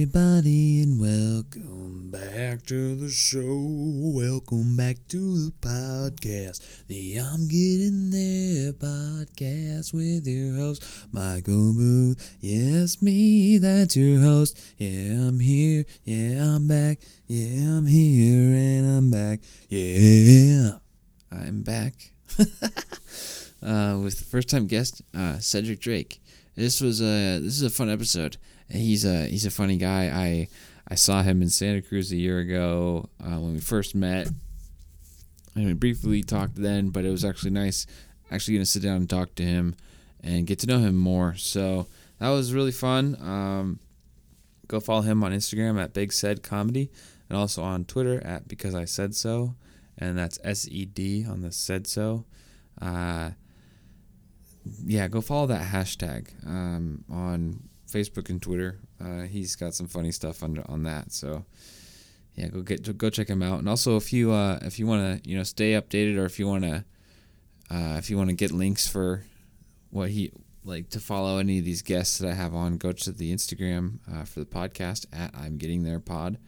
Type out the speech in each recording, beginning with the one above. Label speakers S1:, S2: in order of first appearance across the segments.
S1: everybody, and welcome back to the show. Welcome back to the podcast, the I'm Getting There podcast with your host, Michael Booth. Yes, me, that's your host. Yeah, I'm here. Yeah, I'm back. Yeah, I'm here, and I'm back. Yeah, I'm back. uh, with first time guest, uh, Cedric Drake. This was a this is a fun episode. He's a he's a funny guy. I I saw him in Santa Cruz a year ago uh, when we first met. And we briefly talked then, but it was actually nice. Actually, gonna sit down and talk to him and get to know him more. So that was really fun. Um, go follow him on Instagram at Big Said Comedy and also on Twitter at Because I Said So, and that's S E D on the Said So. Uh, yeah, go follow that hashtag um, on Facebook and Twitter. Uh, he's got some funny stuff on on that. So yeah, go get go check him out. And also, if you uh, if you want to you know stay updated, or if you want to uh, if you want to get links for what he like to follow any of these guests that I have on, go to the Instagram uh, for the podcast at I'm Getting There Pod,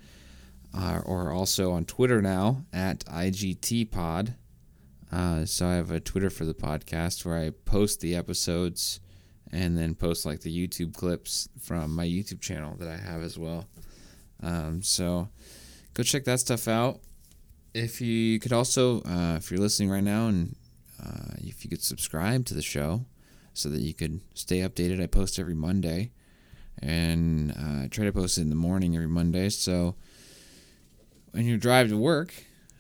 S1: uh, or also on Twitter now at IGT Pod. Uh, so I have a Twitter for the podcast where I post the episodes and then post like the YouTube clips from my YouTube channel that I have as well. Um, so go check that stuff out. If you could also, uh, if you're listening right now, and uh, if you could subscribe to the show so that you could stay updated. I post every Monday and uh, try to post it in the morning every Monday. So when you drive to work,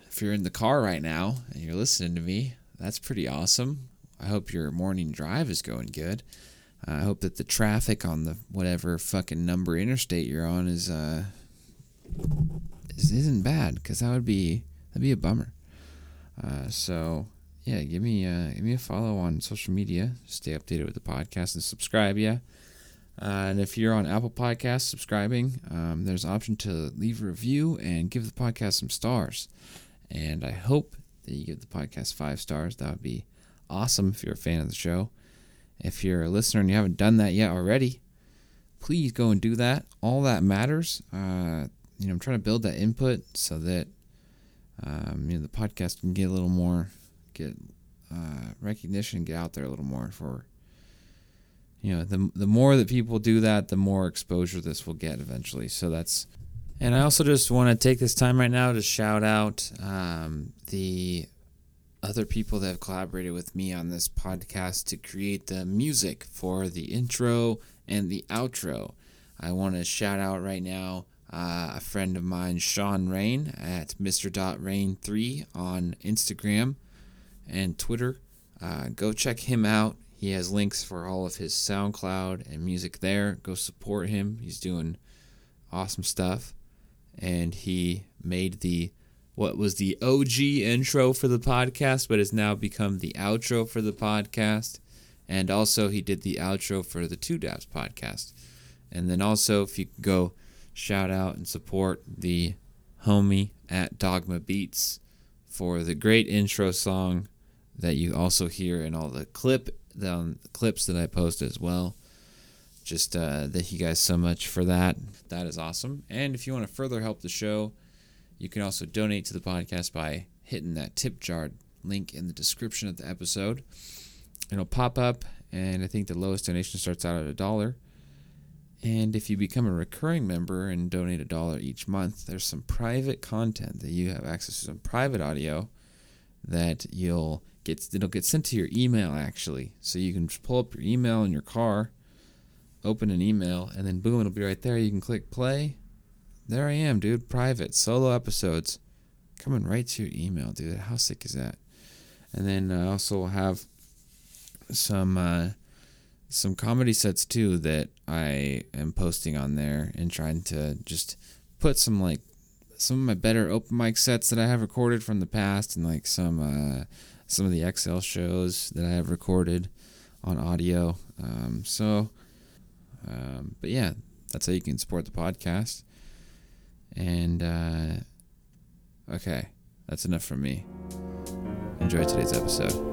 S1: if you're in the car right now and you're listening to me, that's pretty awesome. I hope your morning drive is going good. I hope that the traffic on the whatever fucking number interstate you're on is uh is, isn't bad because that would be that'd be a bummer. Uh, so yeah, give me uh, give me a follow on social media. Stay updated with the podcast and subscribe. Yeah. Uh, and if you're on Apple Podcasts subscribing, um, there's an option to leave a review and give the podcast some stars. And I hope that you give the podcast five stars. That would be awesome if you're a fan of the show. If you're a listener and you haven't done that yet already, please go and do that. All that matters. Uh, you know, I'm trying to build that input so that um, you know the podcast can get a little more, get uh, recognition, get out there a little more for. You know, the the more that people do that, the more exposure this will get eventually. So that's and I also just want to take this time right now to shout out um, the other people that have collaborated with me on this podcast to create the music for the intro and the outro. I want to shout out right now uh, a friend of mine, Sean Rain, at Mr.Rain3 on Instagram and Twitter. Uh, go check him out. He has links for all of his SoundCloud and music there. Go support him. He's doing awesome stuff. And he made the what was the OG intro for the podcast, but has now become the outro for the podcast. And also, he did the outro for the Two Dabs podcast. And then also, if you go shout out and support the homie at Dogma Beats for the great intro song that you also hear in all the clip the um, clips that I post as well. Just uh, thank you guys so much for that. That is awesome. And if you want to further help the show, you can also donate to the podcast by hitting that tip jar link in the description of the episode. It'll pop up, and I think the lowest donation starts out at a dollar. And if you become a recurring member and donate a dollar each month, there's some private content that you have access to, some private audio that you'll get. It'll get sent to your email actually, so you can pull up your email in your car, open an email, and then boom, it'll be right there. You can click play, there I am, dude. Private solo episodes coming right to your email, dude. How sick is that? And then I uh, also have some uh, some comedy sets too that I am posting on there and trying to just put some like some of my better open mic sets that I have recorded from the past and like some uh, some of the XL shows that I have recorded on audio. Um, so, um, but yeah, that's how you can support the podcast. And, uh, okay, that's enough from me. Enjoy today's episode.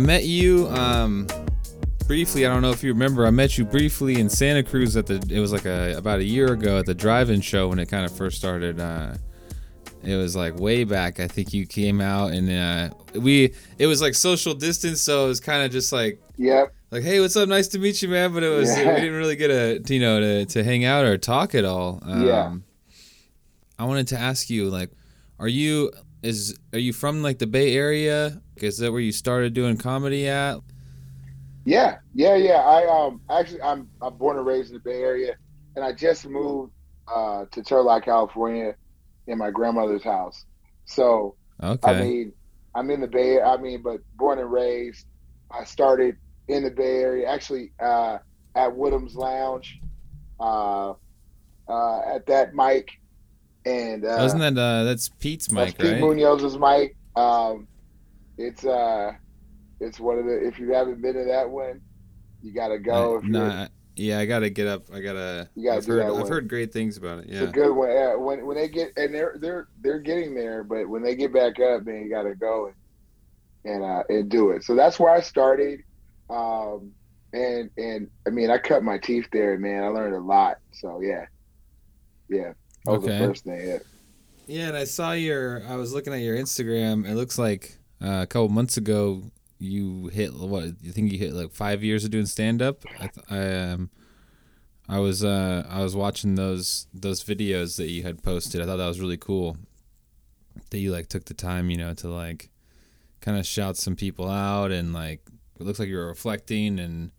S1: I met you um, briefly. I don't know if you remember. I met you briefly in Santa Cruz at the. It was like a about a year ago at the drive-in show when it kind of first started. Uh, it was like way back. I think you came out and uh, we. It was like social distance, so it was kind of just like.
S2: Yep.
S1: Like, hey, what's up? Nice to meet you, man. But it was
S2: Yeah.
S1: we didn't really get a you know to, to hang out or talk at all. Um,
S2: Yeah.
S1: I wanted to ask you, like, are you is are you from like the Bay Area? Is that where you started doing comedy at?
S2: Yeah, yeah, yeah. I um actually I'm I'm born and raised in the Bay Area, and I just moved uh, to Turlock, California, in my grandmother's house. So
S1: Okay.
S2: I mean, I'm in the Bay. I mean, but born and raised. I started in the Bay Area, actually uh, at Woodham's Lounge, uh, uh, at that mic, and uh,
S1: Wasn't that uh that's Pete's
S2: that's
S1: mic,
S2: Pete
S1: right?
S2: Munoz's mic. Um, it's uh, it's one of the. If you haven't been to that one, you got to go.
S1: I-
S2: if
S1: no, yeah, I gotta get up. I gotta.
S2: You gotta
S1: I've
S2: do
S1: heard.
S2: that
S1: I've
S2: one.
S1: heard great things about it.
S2: It's
S1: Yeah.
S2: a good one. Yeah, when when they get and they're they're they're getting there, but when they get back up, then you got to go and and uh, and do it. So that's where I started. Um, and and I mean, I cut my teeth there, man. I learned a lot. So yeah, yeah. That was
S1: Okay.
S2: the first thing. Yeah.
S1: Yeah, and I saw your. I was looking at your Instagram. It looks like uh, a couple months ago you hit what? You think you hit like five years of doing stand up? I, th- I um, I was uh, I was watching those those videos that you had posted. I thought that was really cool. That you like took the time, you know, to like kind of shout some people out and like it looks like you were reflecting and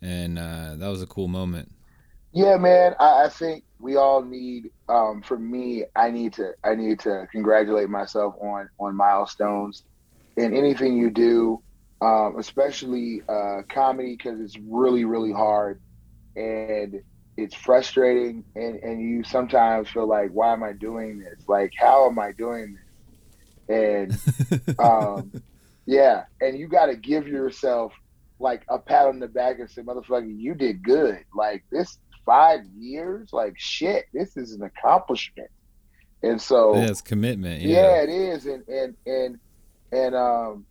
S1: and uh, that was a cool moment.
S2: Yeah, man. I, I think we all need. Um, for me, I need to. I need to congratulate myself on on milestones in anything you do, um, especially uh, comedy, because it's really, really hard and it's frustrating. And and you sometimes feel like, why am I doing this? Like, how am I doing this? And um, yeah, and you got to give yourself like a pat on the back and say, "Motherfucker, you did good." Like this five years, like shit, this is an accomplishment. And so,
S1: yeah, it's commitment.
S2: yeah.
S1: Yeah.
S2: it is, and and and and um,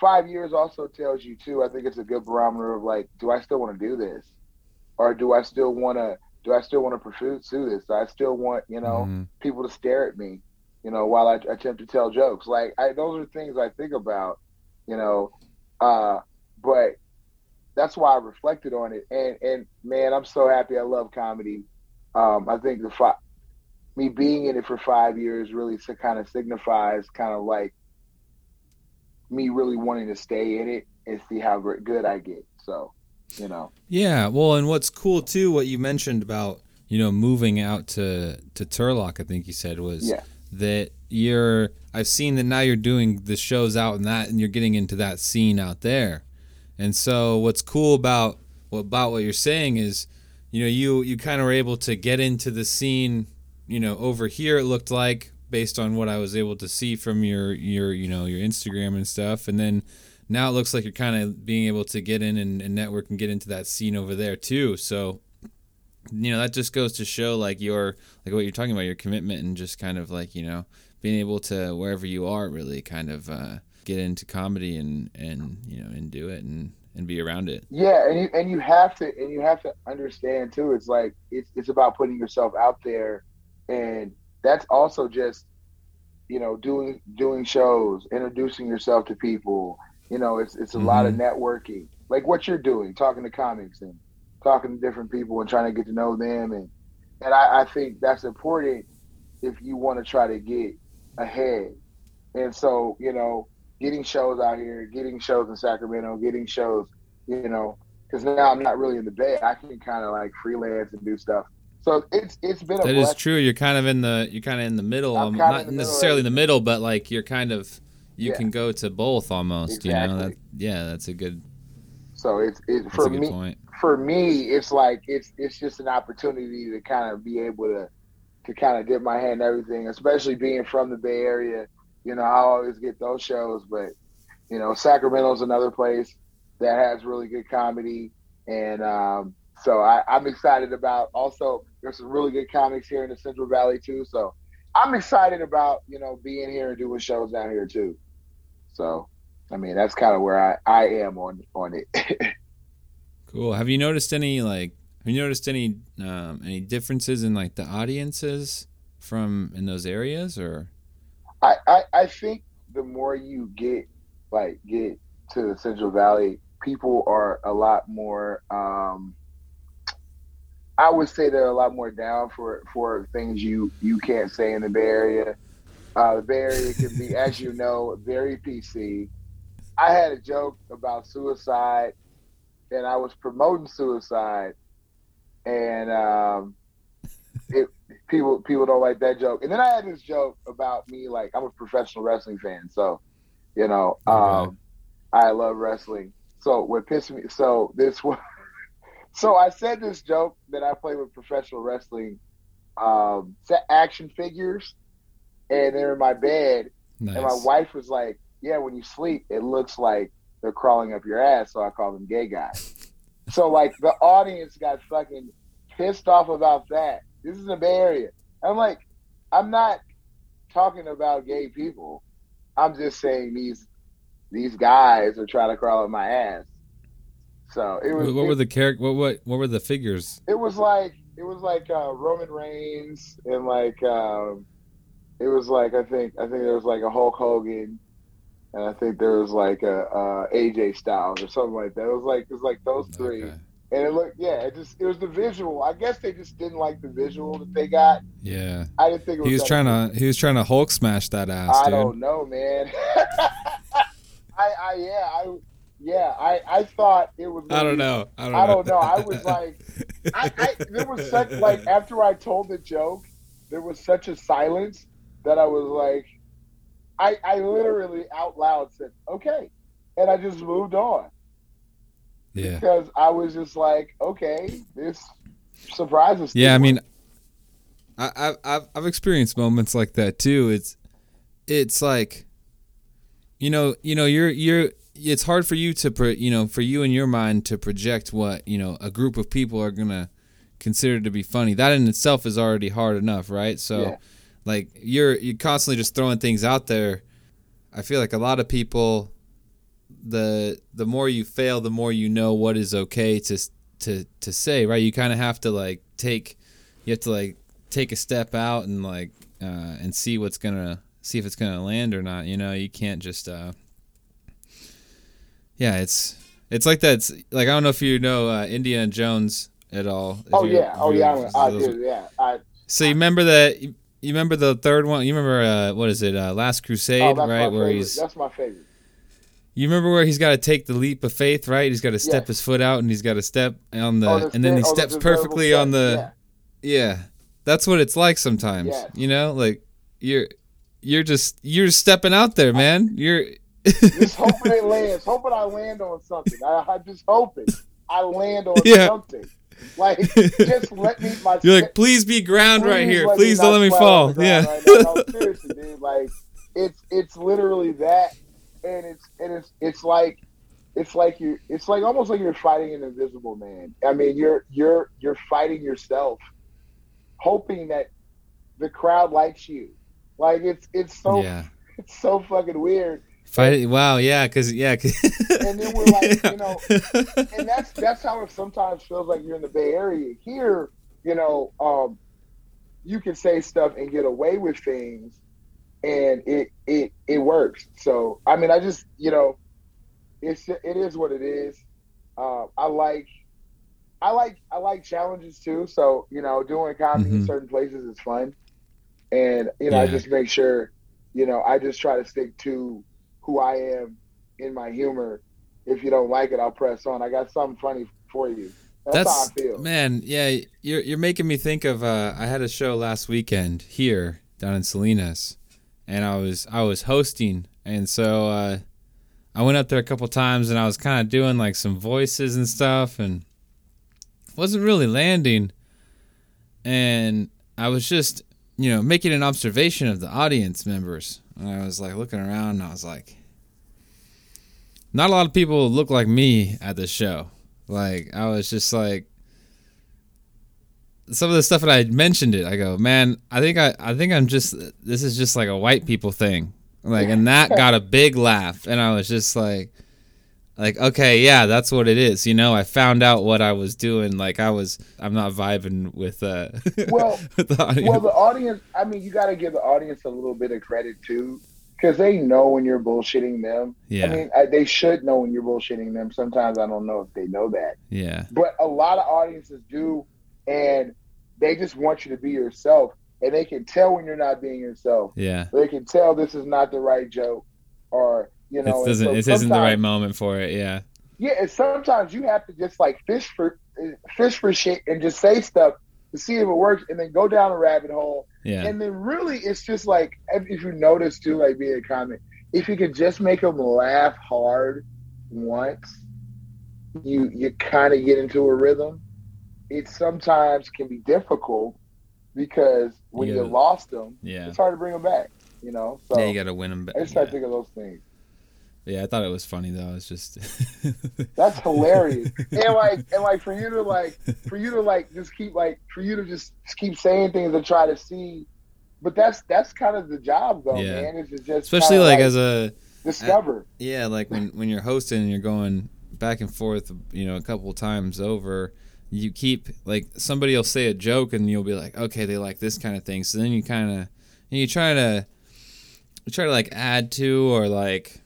S2: five years also tells you too. I think it's a good barometer of like, do I still want to do this, or do I still want to? Do I still want to pursue this? Do I still want you know
S1: Mhm.
S2: people to stare at me, you know, while I attempt to tell jokes. Like I, those are things I think about, you know. Uh, but that's why I reflected on it. And and man, I'm so happy. I love comedy. Um, I think the fi- me being in it for five years really to kind of signifies kind of like me really wanting to stay in it and see how good I get. So, you know.
S1: Yeah, well, and what's cool too, what you mentioned about you know moving out to to Turlock, I think you said was
S2: Yeah.
S1: that you're. I've seen that now you're doing the shows out and that, and you're getting into that scene out there. And so, what's cool about what about what you're saying is, you know, you you kind of were able to get into the scene, you know, over here. It looked like based on what I was able to see from your your you know your Instagram and stuff, and then now it looks like you're kind of being able to get in and, and network and get into that scene over there too. So, you know, that just goes to show like your like what you're talking about, your commitment and just kind of like you know being able to wherever you are really kind of uh, get into comedy and and you know and do it and and be around it.
S2: Yeah, and you and you have to and you have to understand too. It's like it's it's about putting yourself out there, and that's also just you know doing doing shows, introducing yourself to people. You know, it's it's a lot of mm-hmm. networking, like what you're doing, talking to comics and talking to different people and trying to get to know them, and and I, I think that's important if you want to try to get ahead. And so you know, getting shows out here, getting shows in Sacramento, getting shows, you know, because now I'm not really in the Bay. I can kind of like freelance and do stuff. So it's it's been a
S1: That is true. You're kind of in the you're kind of in the middle.
S2: I'm
S1: not
S2: the
S1: necessarily in the middle, but like you're kind of you
S2: Yeah.
S1: can go to both almost. You know, that,
S2: Exactly.
S1: yeah, that's a good
S2: So it's it for me
S1: point.
S2: for me it's like it's it's just an opportunity to kind of be able to to kind of dip my hand in everything, especially being from the Bay Area. You know, I always get those shows, but you know, Sacramento's another place that has really good comedy, and um, so I, I'm excited about. Also, there's some really good comics here in the Central Valley too. So I'm excited about you know being here and doing shows down here too. So I mean, that's kind of where I, I am on on it.
S1: cool. Have you noticed any like? Have you noticed any um, any differences in like the audiences from in those areas or?
S2: I, I I think the more you get like get to the Central Valley, people are a lot more. Um, I would say they're a lot more down for for things you you can't say in the Bay Area. Uh, the Bay Area can be, as you know, very PC. I had a joke about suicide, and I was promoting suicide, and um, it, people people don't like that joke. And then I had this joke about me, like I'm a professional wrestling fan, so you know, um. I love wrestling. So what pissed me, so this was, so I said this joke that I play with professional wrestling, um, action figures and they're in my bed. Nice. And my wife was like, "Yeah, when you sleep, it looks like they're crawling up your ass." So I call them gay guys. so like the audience got fucking pissed off about that. This is a Bay Area. I'm like, I'm not talking about gay people. I'm just saying these these guys are trying to crawl up my ass. So it was.
S1: What
S2: it,
S1: were the character? What what what were the figures?
S2: It was like it was like uh, Roman Reigns and like um, it was like I think I think there was like a Hulk Hogan, and I think there was like a, a AJ Styles or something like that. It was like it was like those three. Okay. And it looked, yeah, it just it was the visual. I guess they just didn't like the visual that they got.
S1: Yeah,
S2: I didn't think
S1: he was trying to he was trying to Hulk smash that ass.
S2: I
S1: dude.
S2: don't know, man. I, I yeah I yeah I I thought it was.
S1: I don't know. I don't,
S2: I don't know. I was like, I, I there was such like after I told the joke, there was such a silence that I was like, I, I literally out loud said, okay. And I just moved on.
S1: Yeah.
S2: Because I was just like, okay, this surprises. Me.
S1: Yeah, I mean, I, I've I've experienced moments like that too. It's it's like, you know, you know, you're you're. It's hard for you to, pro, you know, for you in your mind to project what you know a group of people are gonna consider to be funny. That in itself is already hard enough, right? So, yeah. Like you're you're constantly just throwing things out there. I feel like a lot of people the the more you fail, the more you know what is okay to to to say, right? You kind of have to like take you have to like take a step out and like uh, and see what's gonna see if it's gonna land or not. You know, you can't just uh, yeah, it's it's like that. It's, like I don't know if you know uh, Indiana Jones at all.
S2: Oh yeah, oh yeah, I, I do. Yeah, I.
S1: So you remember that you remember the third one? You remember uh, what is it? Uh, Last Crusade,
S2: oh,
S1: right?
S2: Where
S1: favorite. he's
S2: that's my favorite.
S1: You remember where he's got to take the leap of faith, right? He's got to step yes. his foot out, and he's got to step on the, oh, and then he steps perfectly on the, yeah. yeah. That's what it's like sometimes, yes. you know. Like you're, you're just you're stepping out there, man. You're
S2: just hoping it lands, hoping I land on something. I, I'm just hoping I land on
S1: yeah.
S2: something. Like, just let me. My
S1: You're like, please be ground please right here. Please don't let me fall. Yeah.
S2: Right no, seriously, dude. Like, it's it's literally that, and it's and it's it's like it's like you it's like almost like you're fighting an invisible man. I mean, you're you're you're fighting yourself, hoping that the crowd likes you. Like it's it's so yeah. it's so fucking weird.
S1: Fight, wow, yeah, because yeah, cause
S2: and then we're like, you know, and that's that's how it sometimes feels like you're in the Bay Area. Here, you know, um, you can say stuff and get away with things, and it it it works. So I mean, I just you know, it's it is what it is. Uh, I like. I like I like challenges too. So you know, doing comedy mm-hmm. in certain places is fun, and you know, yeah. I just make sure, you know, I just try to stick to who I am in my humor. If you don't like it, I'll press on. I got something funny for you. That's, That's how I feel.
S1: Man, yeah, you're you're making me think of uh, I had a show last weekend here down in Salinas and I was I was hosting. And so uh, I went up there a couple times and I was kind of doing like some voices and stuff and wasn't really landing. And I was just you know making an observation of the audience members. And I was like looking around and I was like, not a lot of people look like me at the show. Like I was just like some of the stuff that I mentioned it. I go, man, I think I I think I'm just this is just like a white people thing. Like, and that got a big laugh, and I was just like, like, okay, yeah, that's what it is. You know, I found out what I was doing. Like, I was, I'm not vibing with, uh,
S2: Well,
S1: with the audience.
S2: Well, the audience, I mean, you got to give the audience a little bit of credit too, because they know when you're bullshitting them.
S1: yeah,
S2: I mean, I, they should know when you're bullshitting them. Sometimes I don't know if they know that,
S1: yeah,
S2: but a lot of audiences do, and they just want you to be yourself, and they can tell when you're not being yourself.
S1: yeah.
S2: They can tell this is not the right joke, or you know, and
S1: doesn't.
S2: so
S1: It isn't the right moment for it. Yeah,
S2: yeah, and sometimes you have to just like fish for fish for shit and just say stuff to see if it works, and then go down a rabbit hole.
S1: yeah,
S2: And then really, it's just like if if you notice too, like being a comic, if you could just make them laugh hard once, you you kind of get into a rhythm. It sometimes can be difficult because when
S1: Yeah.
S2: you lost them,
S1: yeah.
S2: it's hard to bring them back. You know, so
S1: yeah, you got to win them back.
S2: I just
S1: Yeah.
S2: thinking of those things.
S1: yeah, I thought it was funny though. It's just.
S2: That's hilarious. and like and like for you to like for you to like just keep like for you to just keep saying things and try to see but that's that's kind of the job though,
S1: Yeah.
S2: man. Is to just
S1: Especially
S2: kinda,
S1: like as a
S2: discover.
S1: Yeah, like when when you're hosting and you're going back and forth, you know, a couple times over, you keep like somebody will say a joke and you'll be like, okay, they like this kind of thing. So then you kind of you try to you try to like add to or like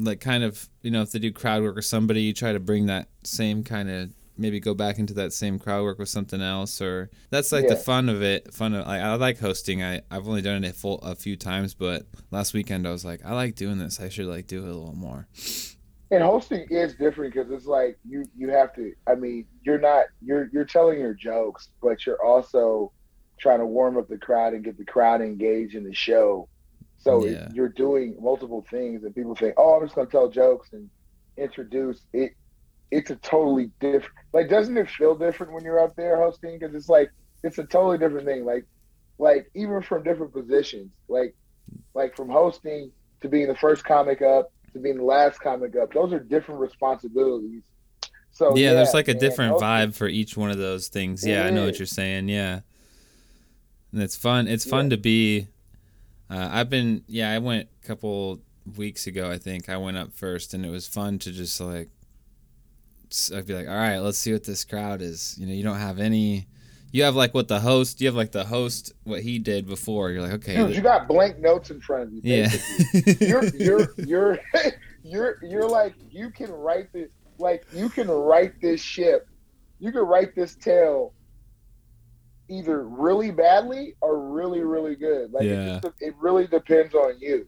S1: like kind of you know if they do crowd work or somebody, you try to bring that same kind of maybe go back into that same crowd work with something else or that's like the fun of it fun of I, I like hosting. I, i've only done it a, full, a few times but last weekend i was like i like doing this. I should like do it a little more
S2: And hosting is different because it's like you you have to. I mean, you're not you're you're telling your jokes, but you're also trying to warm up the crowd and get the crowd engaged in the show. So it- you're doing multiple things, and people think, "Oh, I'm just going to tell jokes and introduce it." It's a totally different. Like, doesn't it feel different when you're up there hosting? Because it's like it's a totally different thing. Like, like even from different positions, like like from hosting to being the first comic up to being the last comic up. Those are different responsibilities. So
S1: yeah, there's like a
S2: man,
S1: different vibe for each one of those things yeah i know what you're saying yeah and it's fun it's fun
S2: Yeah.
S1: to be uh, i've been yeah i went a couple weeks ago i think i went up first and it was fun to just like i'd be like all right let's see what this crowd is you know you don't have any you have like what the host you have like the host what he did before you're like okay
S2: Dude, you got blank notes in front of you.
S1: yeah
S2: you're you're you're you're you're like you can write this like you can write this ship, you can write this tale either really badly or really really good. Like
S1: Yeah.
S2: it, just, it really depends on you.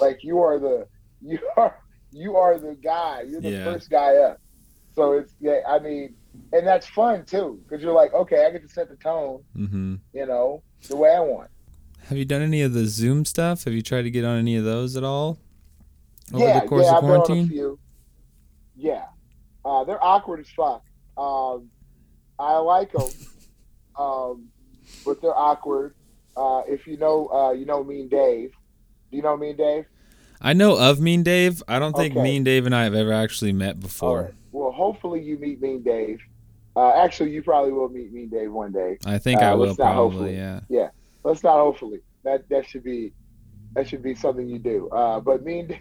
S2: Like you are the you are you are the guy. You're the
S1: Yeah.
S2: first guy up. So it's yeah. I mean, and that's fun too because you're like, okay, I get to set the tone.
S1: hmm
S2: You know, the way I want.
S1: have you done any of the zoom stuff have you tried to get on any of those at all over
S2: yeah,
S1: the course
S2: yeah,
S1: of
S2: I've been on a
S1: quarantine
S2: few. Yeah, uh, they're awkward as fuck. Um, I like them, um, but they're awkward. Uh, if you know, uh, you know Mean Dave. Do you know Mean Dave?
S1: I know of Mean Dave. I don't think
S2: Okay.
S1: Mean Dave and I have ever actually met before.
S2: Hopefully you meet Mean Dave. Uh, actually, you probably will meet Mean Dave one day.
S1: I think
S2: Uh,
S1: I will
S2: let's not
S1: probably.
S2: hopefully.
S1: Yeah. Yeah.
S2: Let's not hopefully. That that should be that should be something you do. Uh, but Mean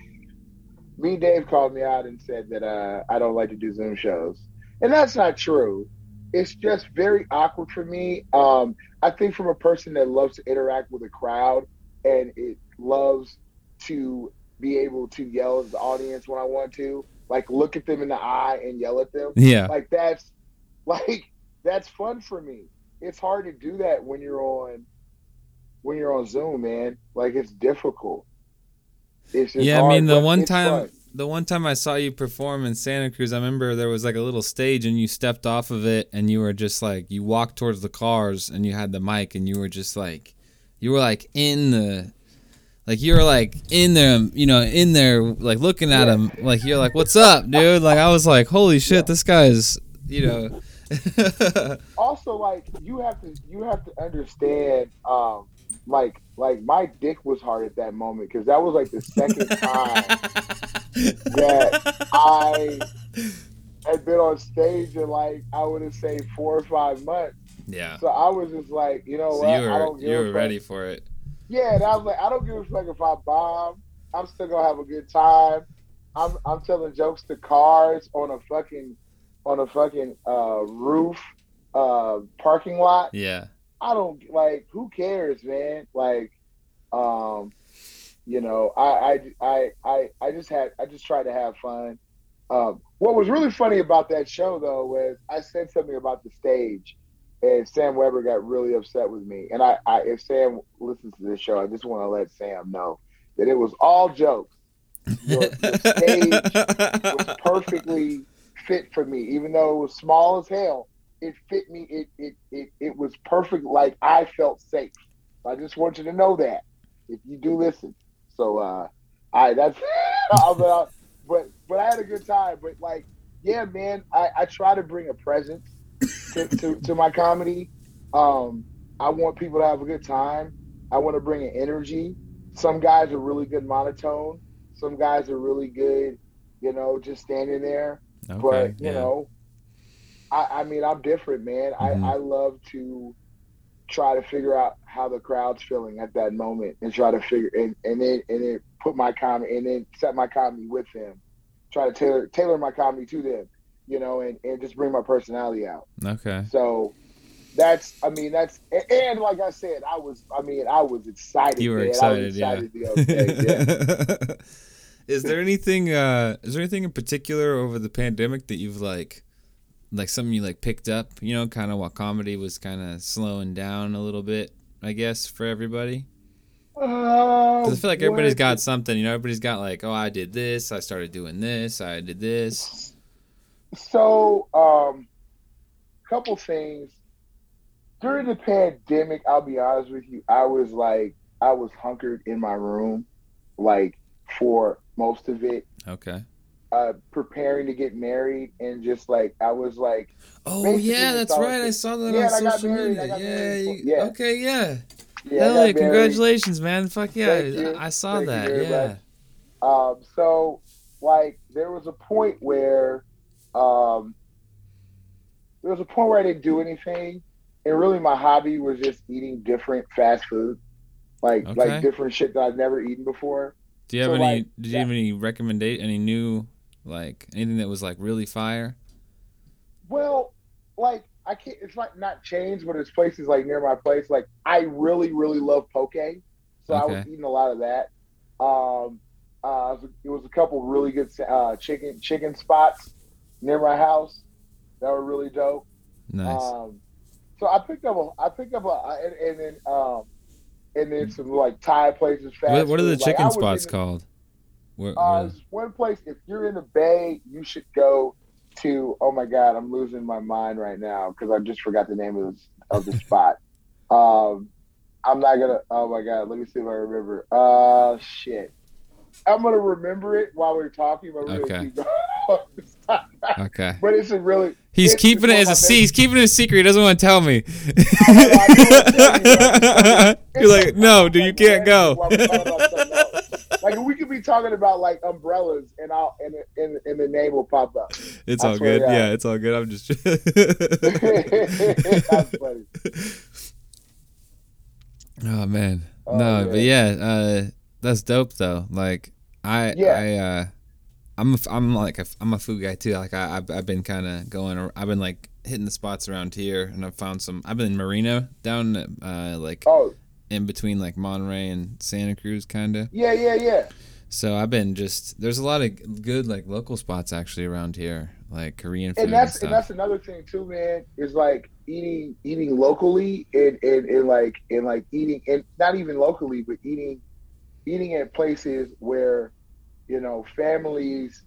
S2: Mean Dave called me out and said that uh, I don't like to do Zoom shows, and that's not true. It's just very awkward for me. Um, I think from a person that loves to interact with a crowd and it loves to be able to yell at the audience when I want to, like look at them in the eye and yell at them
S1: Yeah.
S2: like that's like that's fun for me it's hard to do that when you're on when you're on zoom man like it's difficult it's
S1: Yeah, I mean the one time
S2: fun.
S1: the one time I saw you perform in Santa Cruz, I remember there was like a little stage and you stepped off of it and you were just like you walked towards the cars and you had the mic and you were just like you were like in the like you were like in there, you know, in there like looking at
S2: Yeah.
S1: him like you're like what's up, dude? Like I was like holy shit,
S2: Yeah.
S1: this guy's, you know.
S2: also like you have to you have to understand um like like my dick was hard at that moment because that was like the second time that I had been on stage in like I would have say four or five months.
S1: yeah.
S2: So I was just like, you know
S1: So
S2: what?
S1: you
S2: I
S1: were you were ready for it.
S2: Yeah, and I was like, I don't give a fuck if I bomb. I'm still gonna have a good time. I'm I'm telling jokes to cars on a fucking on a fucking uh, roof uh, parking lot.
S1: Yeah.
S2: I don't like. Who cares, man? Like, um, you know, I I I I, I just had I just tried to have fun. Um, what was really funny about that show though was I said something about the stage, and Sam Weber got really upset with me. And I, I if Sam listens to this show, I just want to let Sam know that it was all jokes. Your, your stage was perfectly fit for me, even though it was small as hell. It fit me. It it it, it was perfect. Like I felt safe. I just want you to know that if you do listen. So uh, I that's but, but but I had a good time. But like yeah, man, I, I try to bring a presence to, to, to my comedy. Um, I want people to have a good time. I want to bring an energy. Some guys are really good monotone. Some guys are really good, you know, just standing there.
S1: Okay.
S2: but you
S1: yeah.
S2: know, I, I mean, I'm different, man.
S1: Mhm.
S2: I, I love to try to figure out how the crowd's feeling at that moment and try to figure and, and then and then put my comedy and then set my comedy with them. Try to tailor tailor my comedy to them, you know, and, and just bring my personality out.
S1: Okay.
S2: So that's I mean that's and, like I said, I was I mean I was excited.
S1: You were
S2: man.
S1: excited,
S2: excited go yeah.
S1: is there anything uh is there anything in particular over the pandemic that you've like like something you like picked up, you know, kind of while comedy was kind of slowing down a little bit, I guess, for everybody?
S2: Uh,
S1: Cuz I feel like everybody's got something, you know, everybody's got like, "Oh, I did this, I started doing this, I did this."
S2: So, um, couple things. During the pandemic, I'll be honest with you, I was like, I was hunkered in my room, like for most of it,
S1: Okay.
S2: uh, preparing to get married, and just like I was like,
S1: Oh yeah, that's right. I saw that
S2: Yeah,
S1: on
S2: and I got
S1: social
S2: married,
S1: media. Yeah, you,
S2: yeah.
S1: Okay, yeah.
S2: yeah,
S1: Hell yeah, congratulations, man. Fuck yeah. I saw
S2: Thank
S1: that. Yeah.
S2: Um, so like there was a point where um, there was a point where I didn't do anything, and really my hobby was just eating different fast food, like
S1: Okay.
S2: like different shit that I've never eaten before.
S1: Do you have
S2: So,
S1: any
S2: like,
S1: did you have any recommendation any new like anything that was like really fire?
S2: Well, like I can't. It's like not chains, but it's places like near my place. Like I really, really love poke, so I was eating a lot of that. Um, uh, it was a couple really good uh, chicken chicken spots near my house that were really dope.
S1: Nice.
S2: Um, so I picked up a, I picked up a, and, and then um, and then some like Thai places. Fast
S1: what, what are the.
S2: Like,
S1: chicken
S2: was
S1: spots
S2: in-
S1: called? Where,
S2: Uh,
S1: where-
S2: one place. If you're in the Bay, you should go to. Oh my God, I'm losing my mind right now because I just forgot the name of the, of the spot. Um, I'm not gonna. Oh my God, let me see if I remember. Uh, shit. I'm gonna remember it while we're talking. But we're
S1: Okay.
S2: gonna keep going.
S1: okay.
S2: but it's a really.
S1: He's
S2: it's
S1: keeping it as a he's keeping it a secret. He doesn't want to tell me. You're like, no, dude, you can't go.
S2: While we're talking about something else. Like we could be talking about like umbrellas, and I'll and and, and the name will pop up.
S1: It's
S2: I
S1: all good. Yeah, it's all good. I'm just.
S2: That's funny.
S1: oh man,
S2: Oh,
S1: no,
S2: man.
S1: but yeah, uh, that's dope though. Like I,
S2: Yeah.
S1: I, uh, I'm, a I'm like, a, I'm a food guy too. Like I, I've, I've been kind of going, I've been like hitting the spots around here, and I've found some. I've been in Marina down, uh, like
S2: Oh
S1: in between like Monterey and Santa Cruz, kind of.
S2: yeah, yeah, yeah.
S1: So I've been just there's a lot of good like local spots actually around here, like Korean food
S2: And
S1: and,
S2: that's
S1: stuff.
S2: and that's another thing too, man. Is like eating eating locally and and, and like and like eating and not even locally, but eating eating at places where you know families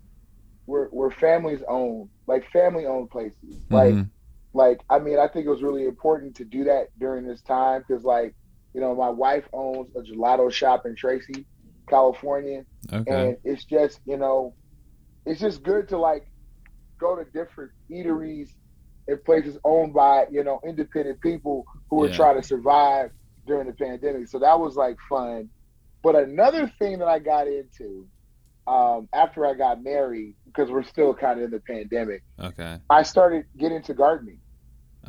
S2: where where families owned, like family owned places. Like
S1: Mhm.
S2: like I mean I think it was really important to do that during this time because like you know my wife owns a gelato shop in Tracy, California,
S1: okay.
S2: and it's just you know it's just good to like go to different eateries and places owned by you know independent people who are trying to survive during the pandemic. So that was like fun. But another thing that i got into um, after i got married because we're still kind of in the pandemic
S1: okay.
S2: i started getting into gardening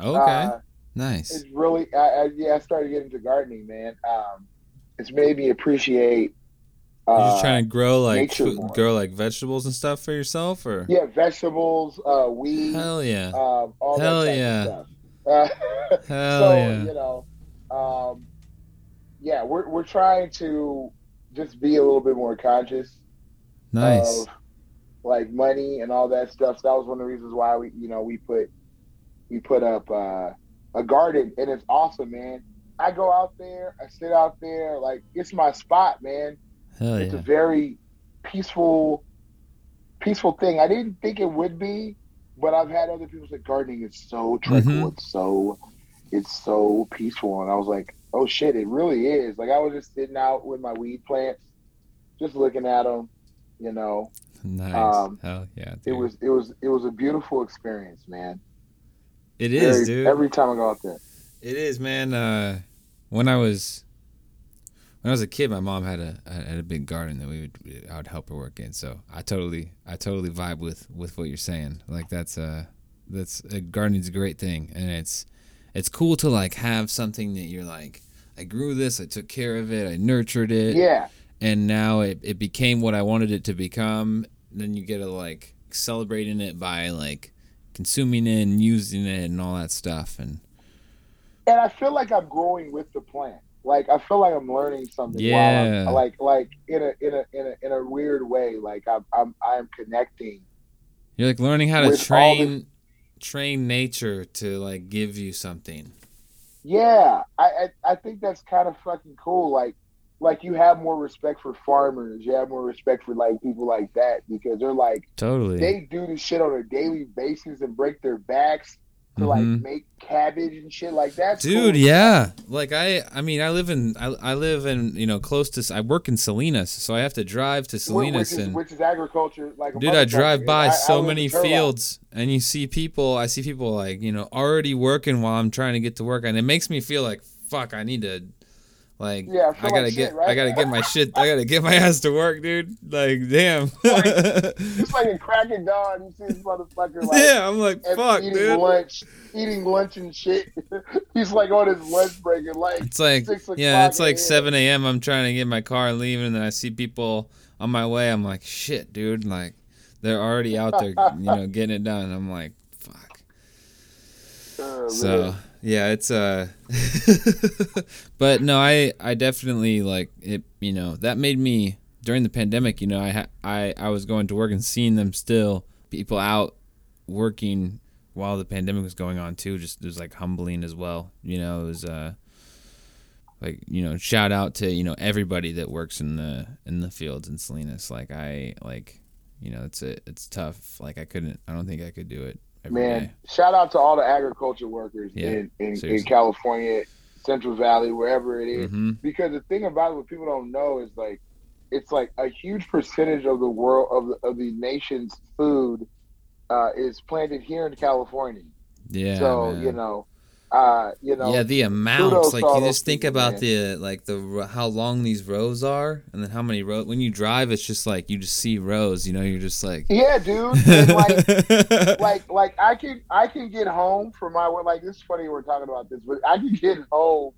S1: Okay.
S2: Uh,
S1: nice.
S2: it's really I, I, yeah i started getting into gardening man um, it's made me appreciate.
S1: You're
S2: Uh,
S1: just trying to grow like food- grow like vegetables and stuff for yourself, or
S2: yeah, vegetables, uh, weed,
S1: hell yeah,
S2: um, all
S1: Hell
S2: that
S1: yeah.
S2: stuff. Uh,
S1: hell
S2: so
S1: yeah.
S2: you know, um, yeah, we're we're trying to just be a little bit more conscious
S1: Nice.
S2: of like money and all that stuff. So that was one of the reasons why we, you know, we put we put up uh, a garden, and it's awesome, man. I go out there, I sit out there, like it's my spot, man.
S1: Hell
S2: It's a very peaceful, peaceful thing. I didn't think it would be, but I've had other people say gardening is so tranquil.
S1: Mhm.
S2: It's so, it's so peaceful, and I was like, oh shit, it really is. Like I was just sitting out with my weed plants, just looking at them, you know.
S1: Nice.
S2: um,
S1: hell yeah.
S2: It was, it was, it was a beautiful experience, man.
S1: It is,
S2: Every-
S1: dude.
S2: Every time I go out there.
S1: It is, man. Uh, when I was when I was a kid, my mom had a had a big garden that we would I would help her work in. So I totally I totally vibe with with what you're saying. Like that's uh that's uh, gardening's a great thing, and it's it's cool to like have something that you're like I grew this, I took care of it, I nurtured it,
S2: Yeah,
S1: and now it, it became what I wanted it to become. Then you get to like celebrating it by like consuming it and using it and all that stuff and
S2: and I feel like I'm growing with the plant. Like I feel like I'm learning something.
S1: Yeah.
S2: Like like in a in a in a in a weird way. Like I'm I'm I'm connecting.
S1: You're like learning how to train train nature to like give you something.
S2: Yeah, I, I I think that's kind of fucking cool. Like like you have more respect for farmers. You have more respect for like people like that because they're like
S1: Totally.
S2: they do this shit on a daily basis and break their backs to like
S1: Mhm.
S2: make cabbage and shit like that.
S1: Dude, yeah. Like I I mean I live in I, I live in, you know, close to I work in Salinas, so I have to drive to
S2: Which
S1: Salinas
S2: is,
S1: and
S2: which is agriculture. Like
S1: Dude, I drive by
S2: I- I
S1: so
S2: in
S1: many fields and you see people, I see people like, you know, already working while I'm trying to get to work and it makes me feel like fuck, I need to like
S2: Yeah, I
S1: gotta
S2: like
S1: get
S2: right?
S1: I gotta get my shit I gotta get my ass to work, dude. Like damn.
S2: It's like a cracking dawn. You see this motherfucker like
S1: yeah, I'm like fuck,
S2: eating
S1: dude.
S2: lunch, eating lunch and shit. He's like on his lunch break and like
S1: It's like yeah, it's like seven AM I'm trying to get my car and leave and then I see people on my way, I'm like, shit, dude, like they're already out there, you know, getting it done. I'm like, fuck.
S2: Oh,
S1: So
S2: man.
S1: Yeah, it's uh, but no, I I definitely like it. You know, that made me during the pandemic. You know, I I I was going to work and seeing them still people out working while the pandemic was going on too. Just it was like humbling as well. You know, it was uh. Like you know, shout out to you know everybody that works in the in the fields in Salinas. Like I like, you know, it's a it's tough. Like I couldn't. I don't think I could do it every day.
S2: man, shout out to all the agriculture workers
S1: Yeah,
S2: in, in, in. California, Central Valley, wherever it is.
S1: hmm
S2: Because the thing about it, what people don't know is like, it's like a huge percentage of the world of the, of the nation's food uh, is planted here in California.
S1: Yeah.
S2: so
S1: man.
S2: you know, uh, you know,
S1: yeah, the amounts. Like you just think
S2: people,
S1: about
S2: man.
S1: the like the how long these rows are, and then how many rows. When you drive, it's just like you just see rows. You know, you're just like.
S2: yeah, dude. Like, like like I can I can get home from my work. Like this is funny we're talking about this, but I can get home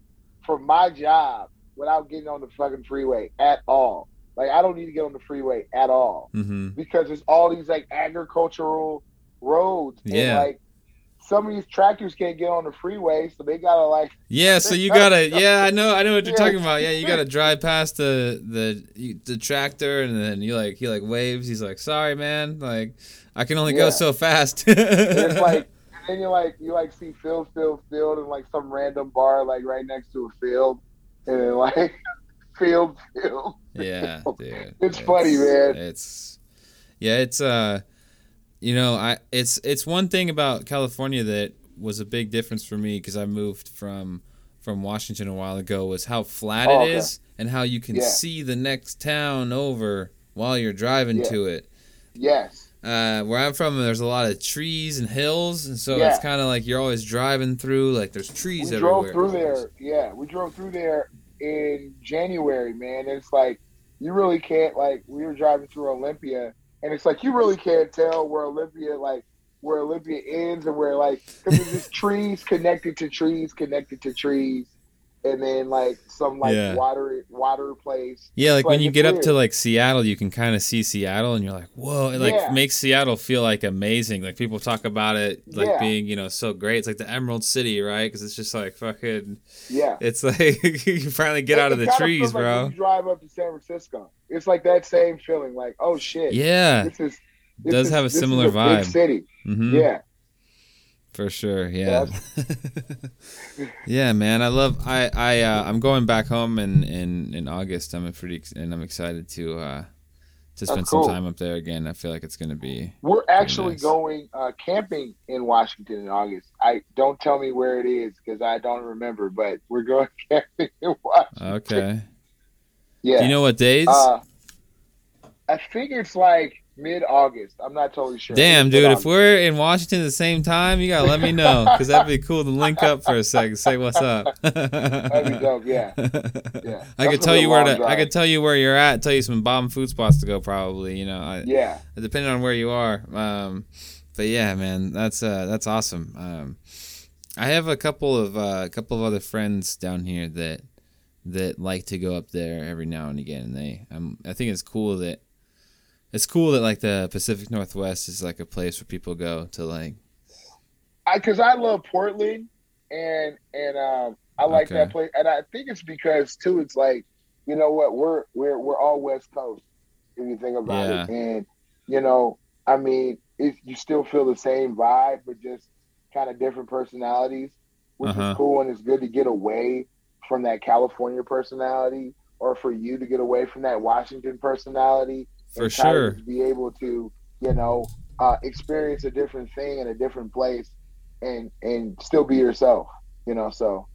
S2: from my job without getting on the fucking freeway at all. Like I don't need to get on the freeway at all
S1: hmm
S2: because there's all these like agricultural roads. And
S1: Yeah.
S2: like some of these tractors can't get on the freeway, so they gotta like
S1: Yeah, so you gotta. Yeah, I know. I know what you're
S2: Yeah.
S1: talking about. Yeah, you gotta drive past the the the tractor, and then you like he like waves. He's like, "Sorry, man. Like, I can only go so fast."
S2: it's like and then you like you like see field, field, field, and like some random bar like right next to a field, and then like field, field.
S1: Yeah, dude.
S2: It's funny, man.
S1: It's yeah, it's uh you know, I it's it's one thing about California that was a big difference for me because I moved from from Washington a while ago was how flat
S2: Oh,
S1: it
S2: okay.
S1: is and how you can
S2: Yeah.
S1: see the next town over while you're driving
S2: Yeah.
S1: to it.
S2: Yes.
S1: Uh, where I'm from, there's a lot of trees and hills, and so
S2: Yeah.
S1: it's kind of like you're always driving through. Like there's trees
S2: we
S1: everywhere.
S2: drove through there. Yeah, we drove through there in January, man. It's like you really can't like we were driving through Olympia, and it's like you really can't tell where Olympia like where Olympia ends and where like because there's just trees connected to trees connected to trees, and then like some like
S1: Yeah.
S2: water water place.
S1: Yeah, like
S2: It's
S1: when you
S2: it's
S1: get up to like Seattle, you can kind of see Seattle, and you're like, "Whoa!" It like
S2: Yeah.
S1: makes Seattle feel like amazing. Like people talk about it like
S2: Yeah.
S1: being, you know, so great. It's like the Emerald City, right? Because it's just like fucking.
S2: Yeah.
S1: It's like you finally get
S2: It-
S1: out of the trees,
S2: like
S1: bro.
S2: you drive up to San Francisco. It's like that same feeling. Like, oh shit.
S1: Yeah,
S2: This is.
S1: It does
S2: is-
S1: have a
S2: this
S1: similar
S2: big
S1: vibe.
S2: city.
S1: hmm
S2: Yeah.
S1: for sure. Yeah, yeah, man. I love. I I uh, I'm going back home in in in August. I'm pretty and I'm excited to uh to spend
S2: cool.
S1: some time up there again. I feel like it's gonna be.
S2: We're actually
S1: nice.
S2: going uh, camping in Washington in August. I don't tell me where it is because I don't remember, but we're going camping in Washington.
S1: Okay.
S2: Yeah.
S1: Do you know what days?
S2: uh, I think it's like mid August. I'm not totally sure.
S1: Damn, dude, if we're in Washington at the same time, you gotta let me know because that'd be cool to link up for a second. Say what's up.
S2: That'd be dope. Yeah. Yeah.
S1: I could tell you where to. I could tell you where you're at. Tell you some bomb food spots to go. Probably, you know, I,
S2: Yeah.
S1: depending on where you are. Um, but yeah, man, that's uh, that's awesome. Um, I have a couple of uh, a couple of other friends down here that that like to go up there every now and again. And they, um, I think it's cool that it's cool that like the Pacific Northwest is like a place where people go to like.
S2: I because I love Portland and and um I like
S1: Okay.
S2: that place and I think it's because too it's like you know what we're we're we're all West Coast if you think about it and you know I mean if you still feel the same vibe but just kind of different personalities which
S1: Uh-huh.
S2: is cool and it's good to get away from that California personality or for you to get away from that Washington personality
S1: For
S2: and
S1: sure.
S2: be able to, you know, uh, experience a different thing in a different place and and still be yourself, you know. So,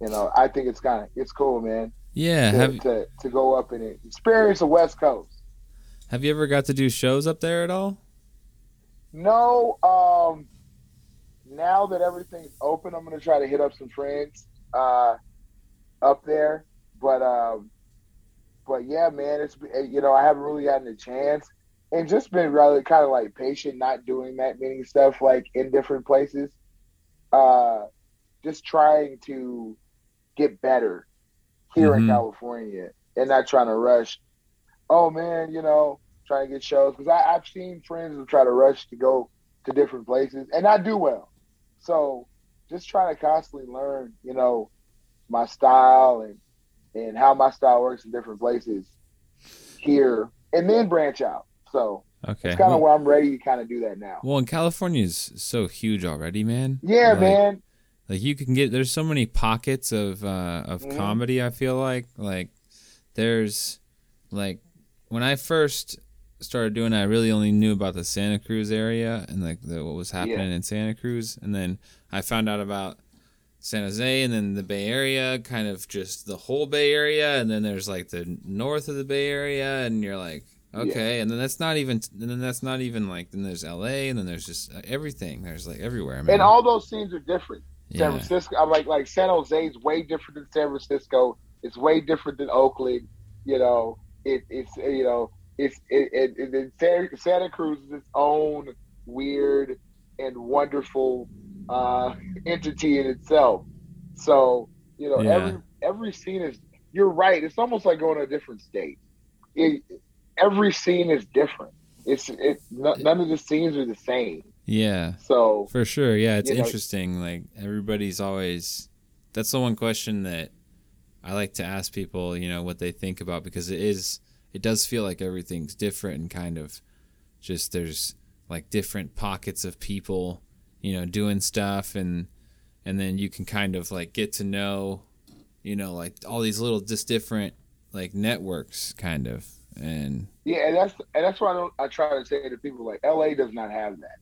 S2: you know, I think it's kind of it's cool, man,
S1: Yeah.
S2: to,
S1: Have
S2: to to go up and experience the West Coast.
S1: Have you ever got to do shows up there at all?
S2: No, um, now that everything's open, I'm gonna try to hit up some friends uh, up there. But um, but yeah, man, it's you know I haven't really gotten a chance, and just been rather kind of like patient, not doing that many stuff like in different places. Uh, just trying to get better here in
S1: Mhm.
S2: California, and not trying to rush. Oh man, you know, trying to get shows because I've seen friends who try to rush to go to different places and not do well. So just trying to constantly learn, you know, my style and and how my style works in different places here, and then branch out. So
S1: Okay.
S2: it's kind of
S1: well,
S2: where I'm ready to kind of do that now.
S1: well, and California is so huge already, man.
S2: Yeah,
S1: Like-
S2: man.
S1: Like you can get there's so many pockets of uh, of
S2: Mhm.
S1: comedy. I feel like like there's like when I first started doing, it, I really only knew about the Santa Cruz area and like the, what was happening in Santa Cruz, and then I found out about San Jose and then the Bay Area, kind of just the whole Bay Area, and then there's like the north of the Bay Area, and you're like, okay, and then that's not even, and then that's not even like, then there's L.A. and then there's just uh, everything. There's like everywhere, man.
S2: And all those scenes are different. San
S1: yeah,
S2: Francisco, I'm like like San Jose is way different than San Francisco. It's way different than Oakland. You know, it, it's you know, it's it, it, it, Santa Cruz is its own weird and wonderful uh, entity in itself. So you know,
S1: Yeah.
S2: every every scene is. You're right. It's almost like going to a different state. It, every scene is different. It's it. None of the scenes are the same.
S1: yeah.
S2: So
S1: For sure, yeah, it's
S2: You know-
S1: interesting. Like everybody's always that's the one question that I like to ask people, you know, what they think about because it is it does feel like everything's different and kind of just there's like different pockets of people, you know, doing stuff and and then you can kind of like get to know, you know, like all these little just different like networks kind of. And
S2: Yeah, and that's and that's why I, don't, I try to say to people like LA does not have that.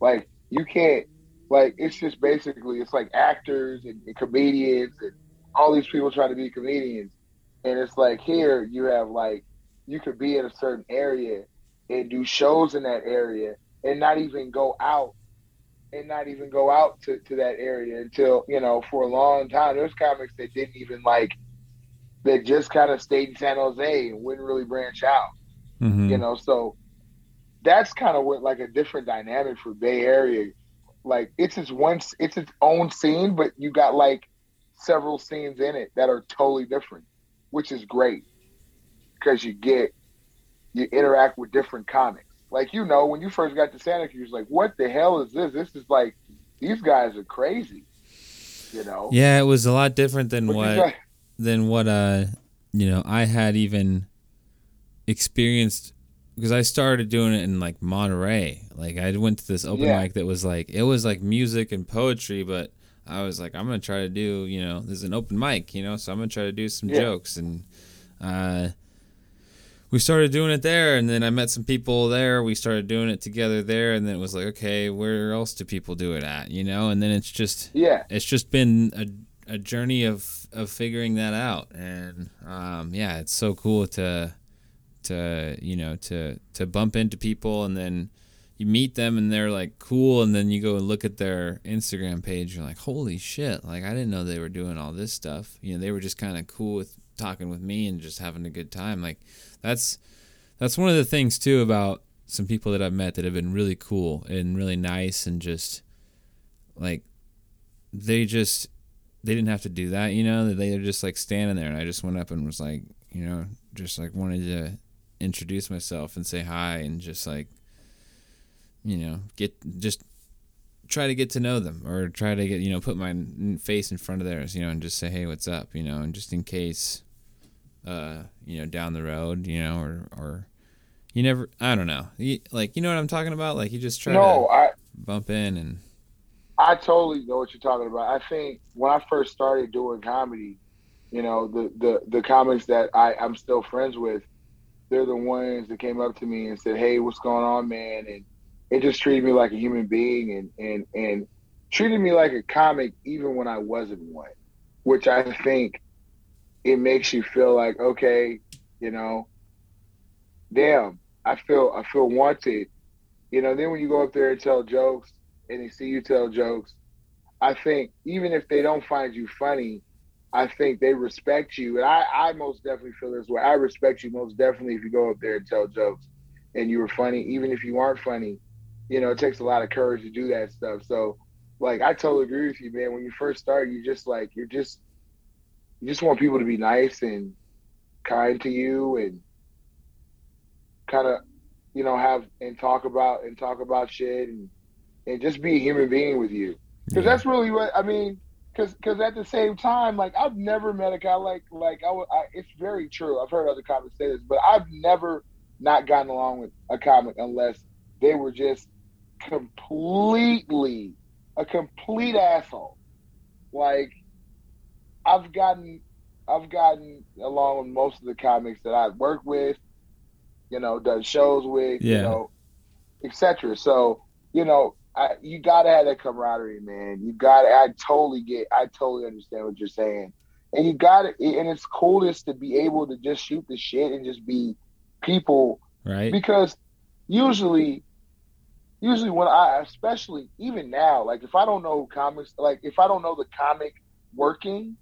S2: Like you can't like it's just basically it's like actors and, and comedians and all these people trying to be comedians, and it's like here you have like you could be in a certain area and do shows in that area and not even go out and not even go out to, to that area until you know for a long time. There's comics that didn't even like that just kind of stayed in San Jose and wouldn't really branch out
S1: Mhm.
S2: you know so that's kind of what like a different dynamic for bay area like it's its one it's its own scene but you got like several scenes in it that are totally different, which is great because you get you interact with different comics. Like you know, when you first got to Santa Cruz, like what the hell is this? This is like these guys are crazy. You know.
S1: Yeah, it was a lot different than what than what uh you know I had even experienced because I started doing it in like Monterey. Like I went to this open yeah. mic that was like it was like music and poetry, but I was like I'm gonna try to do you know there's an open mic, you know, so I'm gonna try to do some yeah. jokes and uh, we started doing it there, and then I met some people there. We started doing it together there, and then it was like, okay, where else do people do it at, you know? And then it's just
S2: yeah,
S1: it's just been a a journey of of figuring that out, and um, yeah, it's so cool to to you know to to bump into people and then you meet them and they're like cool. And then you go and look at their Instagram page. You're like holy shit. Like I didn't know they were doing all this stuff. You know they were just kind of cool with talking with me and just having a good time like that's that's one of the things too about some people that I've met that have been really cool and really nice and just like they just they didn't have to do that you know? They were just like standing there and I just went up and was like you know just like wanted to introduce myself and say hi and just like you know get just try to get to know them or try to get you know put my face in front of theirs you know and just say hey what's up? you know and just in case uh you know down the road you know or or you never i don't know. You, like you know what i'm talking about? Like you just try no, to I, bump in and
S2: i totally know what you're talking about. I think when i first started doing comedy you know the the the comics that i i'm still friends with they're the ones that came up to me and said, "Hey, what's going on, man?" And it just treated me like a human being and and and treated me like a comic even when I wasn't one, which I think it makes you feel like okay, you know, damn, I feel I feel wanted. You know, then when you go up there and tell jokes and they see you tell jokes, I think even if they don't find you funny, I think they respect you, and I, I most definitely feel this way. I respect you most definitely if you go up there and tell jokes, and you were funny, even if you aren't funny. You know, it takes a lot of courage to do that stuff. So, like, I totally agree with you, man. When you first start, you just like you're just you just want people to be nice and kind to you, and kind of, you know, have and talk about and talk about shit, and and just be a human being with you, because yeah. that's really what I mean because because at the same time, like I've never met a guy like like I, I, It's very true. I've heard other comics say this, but I've never not gotten along with a comic unless they were just completely a complete asshole. Like I've gotten I've gotten along with most of the comics that I've worked with, you know, done shows with, yeah. you know, etc. So, you know, I, you gotta have that camaraderie, man. You gotta. I totally get. I totally understand what you're saying, and you gotta. And it's coolest to be able to just shoot the shit and just be people,
S1: right?
S2: Because usually, usually when I, especially even now, like if I don't know comics, like if I don't know the comic working,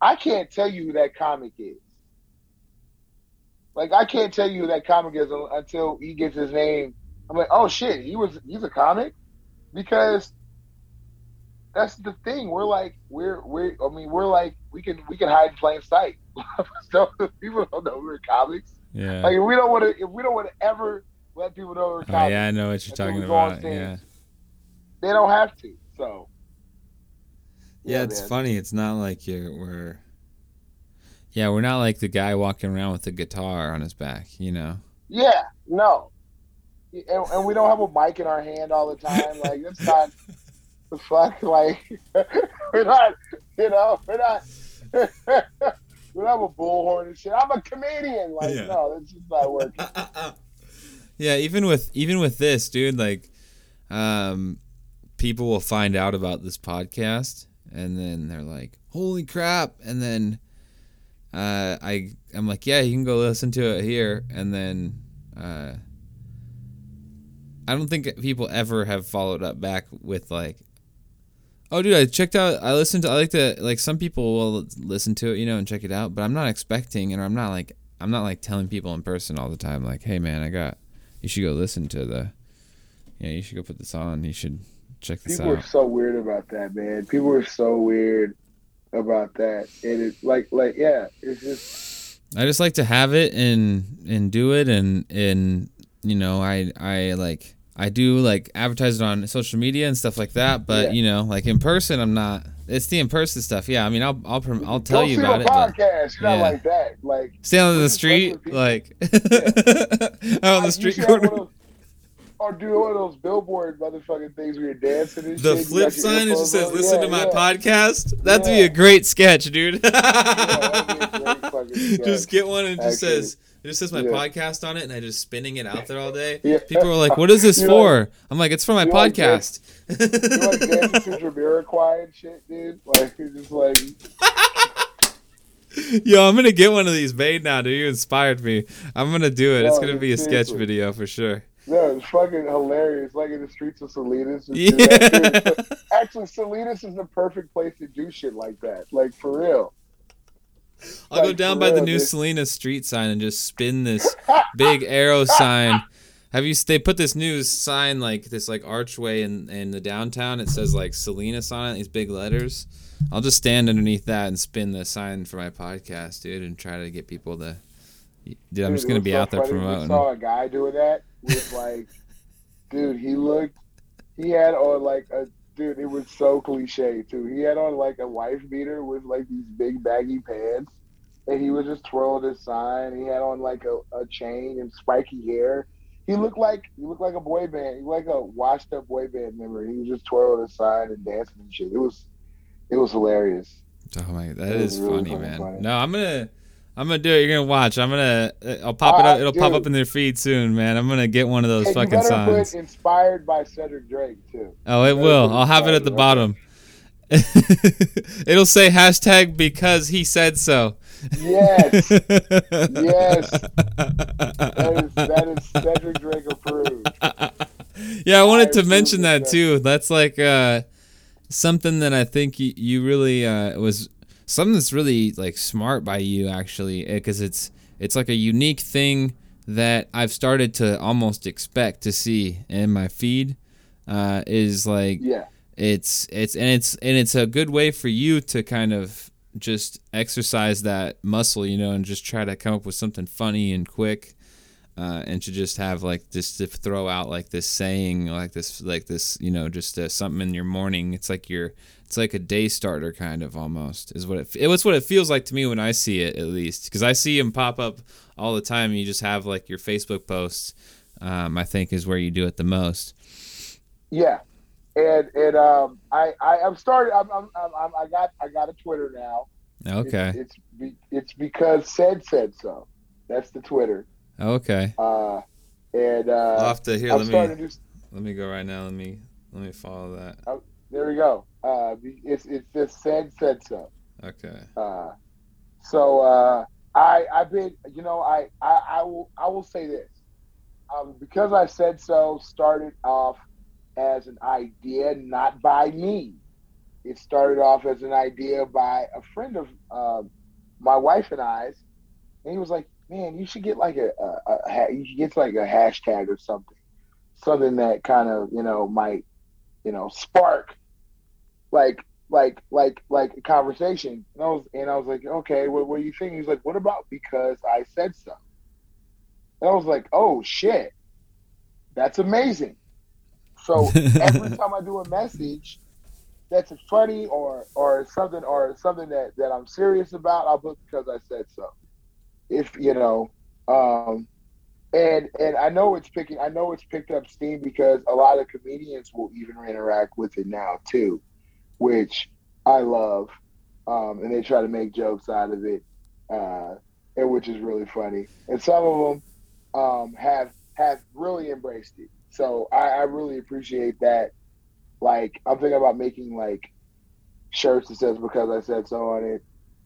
S2: I can't tell you who that comic is. Like I can't tell you who that comic is until he gets his name. I'm like, oh shit, he was he's a comic because that's the thing. We're like we're we're I mean we're like we can we can hide in plain sight. so people don't know we're comics.
S1: Yeah.
S2: Like if we don't want to if we don't want to ever let people know we're comics.
S1: Oh, yeah, I know what you're talking about. Stage, yeah.
S2: They don't have to. So.
S1: Yeah, yeah it's man. funny. It's not like you're we're. Yeah, we're not like the guy walking around with a guitar on his back, you know.
S2: Yeah, no and, and, we don't have a mic in our hand all the time. Like that's not the fuck. Like we're not, you know, we're not. we don't have a bullhorn and shit. I'm a comedian. Like yeah. no, that's just not working.
S1: yeah, even with even with this, dude, like, um, people will find out about this podcast and then they're like, "Holy crap!" And then uh, I I'm like, "Yeah, you can go listen to it here," and then. Uh, I don't think people ever have followed up back with like, oh, dude, I checked out. I listened to. I like to like some people will listen to it, you know, and check it out. But I'm not expecting, and I'm not like I'm not like telling people in person all the time, like, hey, man, I got. You should go listen to the. Yeah, you should go put this on. You should check this
S2: people
S1: out.
S2: People are so weird about that, man. People are so weird. about that. And it's like like yeah, it's just
S1: I just like to have it and and do it and and you know I I like I do like advertise it on social media and stuff like that. But
S2: Yeah.
S1: you know, like in person, I'm not. It's the in person stuff. Yeah, I mean, I'll I'll I'll tell
S2: Go
S1: you about it.
S2: Podcast. You're
S1: yeah.
S2: not like that. Like
S1: stand on the street, like out on the street corner.
S2: Or do one of those billboard motherfucking things where you're dancing and
S1: The
S2: shit.
S1: Flip sign it
S2: earphones
S1: just says
S2: on.
S1: "Listen
S2: Yeah,
S1: to my
S2: yeah.
S1: podcast." That'd be a great sketch, dude.
S2: that'd be a great sketch,
S1: just get one and it just
S2: actually.
S1: says it just says my
S2: Yeah.
S1: podcast on it, and I just spinning it out there all day.
S2: Yeah.
S1: People are like, "What is this for?" I'm like, "It's for my
S2: you like
S1: podcast."
S2: You like dancing to Jamiroquai and shit, dude. Like you're just like
S1: Yo, I'm gonna get one of these made now, dude. You inspired me. I'm gonna do it. It's gonna be a sketch video for sure.
S2: No, it's fucking hilarious. Like in the streets of Salinas.
S1: Yeah.
S2: Actually, Salinas is the perfect place to do shit like that. Like for real.
S1: I'll go down by the new
S2: dude.
S1: Salinas street sign and just spin this big arrow sign. Have you? They put this new sign like this like archway in in the downtown. It says like Salinas on it. These big letters. I'll just stand underneath that and spin the sign for my podcast, dude, and try to get people to. Dude, I'm
S2: Dude,
S1: just gonna be
S2: so
S1: out there
S2: funny.
S1: Promoting.
S2: saw a guy doing that with like, dude, he looked, he had on like a, dude, it was so cliche too. He had on like a wife beater with like these big baggy pants, and he was just twirling his sign. He had on like a, a chain and spiky hair. He looked like he looked like a boy band. He looked like a washed up boy band member. He was just twirling his sign and dancing and shit. It was, it was hilarious.
S1: Oh my, that is
S2: really
S1: funny,
S2: fucking
S1: man.
S2: funny.
S1: No, I'm gonna, I'm gonna do it. You're gonna watch. I'm gonna, uh, I'll pop it
S2: Uh,
S1: up. It'll pop up in their feed soon, man. I'm gonna get one of those fucking signs.
S2: put inspired by Cedric Drake too.
S1: Oh, it will. I'll have it at the bottom. It'll say hashtag because he said so.
S2: Yes. Yes. That is that is Cedric Drake approved.
S1: yeah, I wanted
S2: I
S1: to mention that
S2: that.
S1: too. That's like uh, something that I think you, you really uh, was something that's really like smart by you actually, because it's it's like a unique thing that I've started to almost expect to see in my feed. Uh, is like
S2: Yeah.
S1: it's it's and it's and it's a good way for you to kind of just exercise that muscle, you know, and just try to come up with something funny and quick, uh, and to just have like just to throw out like this saying, like this, like this, you know, just uh, something in your morning. It's like your, it's like a day starter kind of almost is what it. It was what it feels like to me when I see it at least, because I see them pop up all the time. You just have like your Facebook posts. Um, I think is where you do it the most.
S2: Yeah. And and um I, I I'm started I'm, I'm, I'm I'm- I got I got a Twitter now.
S1: Okay.
S2: It's it's, be, it's because said said so. That's the Twitter.
S1: Okay.
S2: Uh and
S1: I'll
S2: uh
S1: have to here.
S2: I'm
S1: Let me
S2: do
S1: let me go right now. Let me let me follow that.
S2: there we go. Uh it's it's just said said so.
S1: Okay.
S2: Uh, so uh, I I've been you know I, I I will I will say this um, because I said so started off as an idea not by me. It started off as an idea by a friend of um, my wife and I's, and he was like, "Man, you should get like a, a, a you should get like a hashtag or something, something that kind of you know might you know spark like like like like a conversation. And I was and I was like, okay, what what do you thinking? He's like, what about because I said so? And I was like, oh shit, that's amazing. So every time I do a message that's funny or or something or something that that I'm serious about, I'll put because I said so. If you know, um, and and I know it's picking. I know it's picked up steam because a lot of comedians will even interact with it now too, which I love, um, and they try to make jokes out of it, uh, and which is really funny. And some of them um, have have really embraced it. So I, I really appreciate that. Like I'm thinking about making like shirts that says "Because I Said So" on it,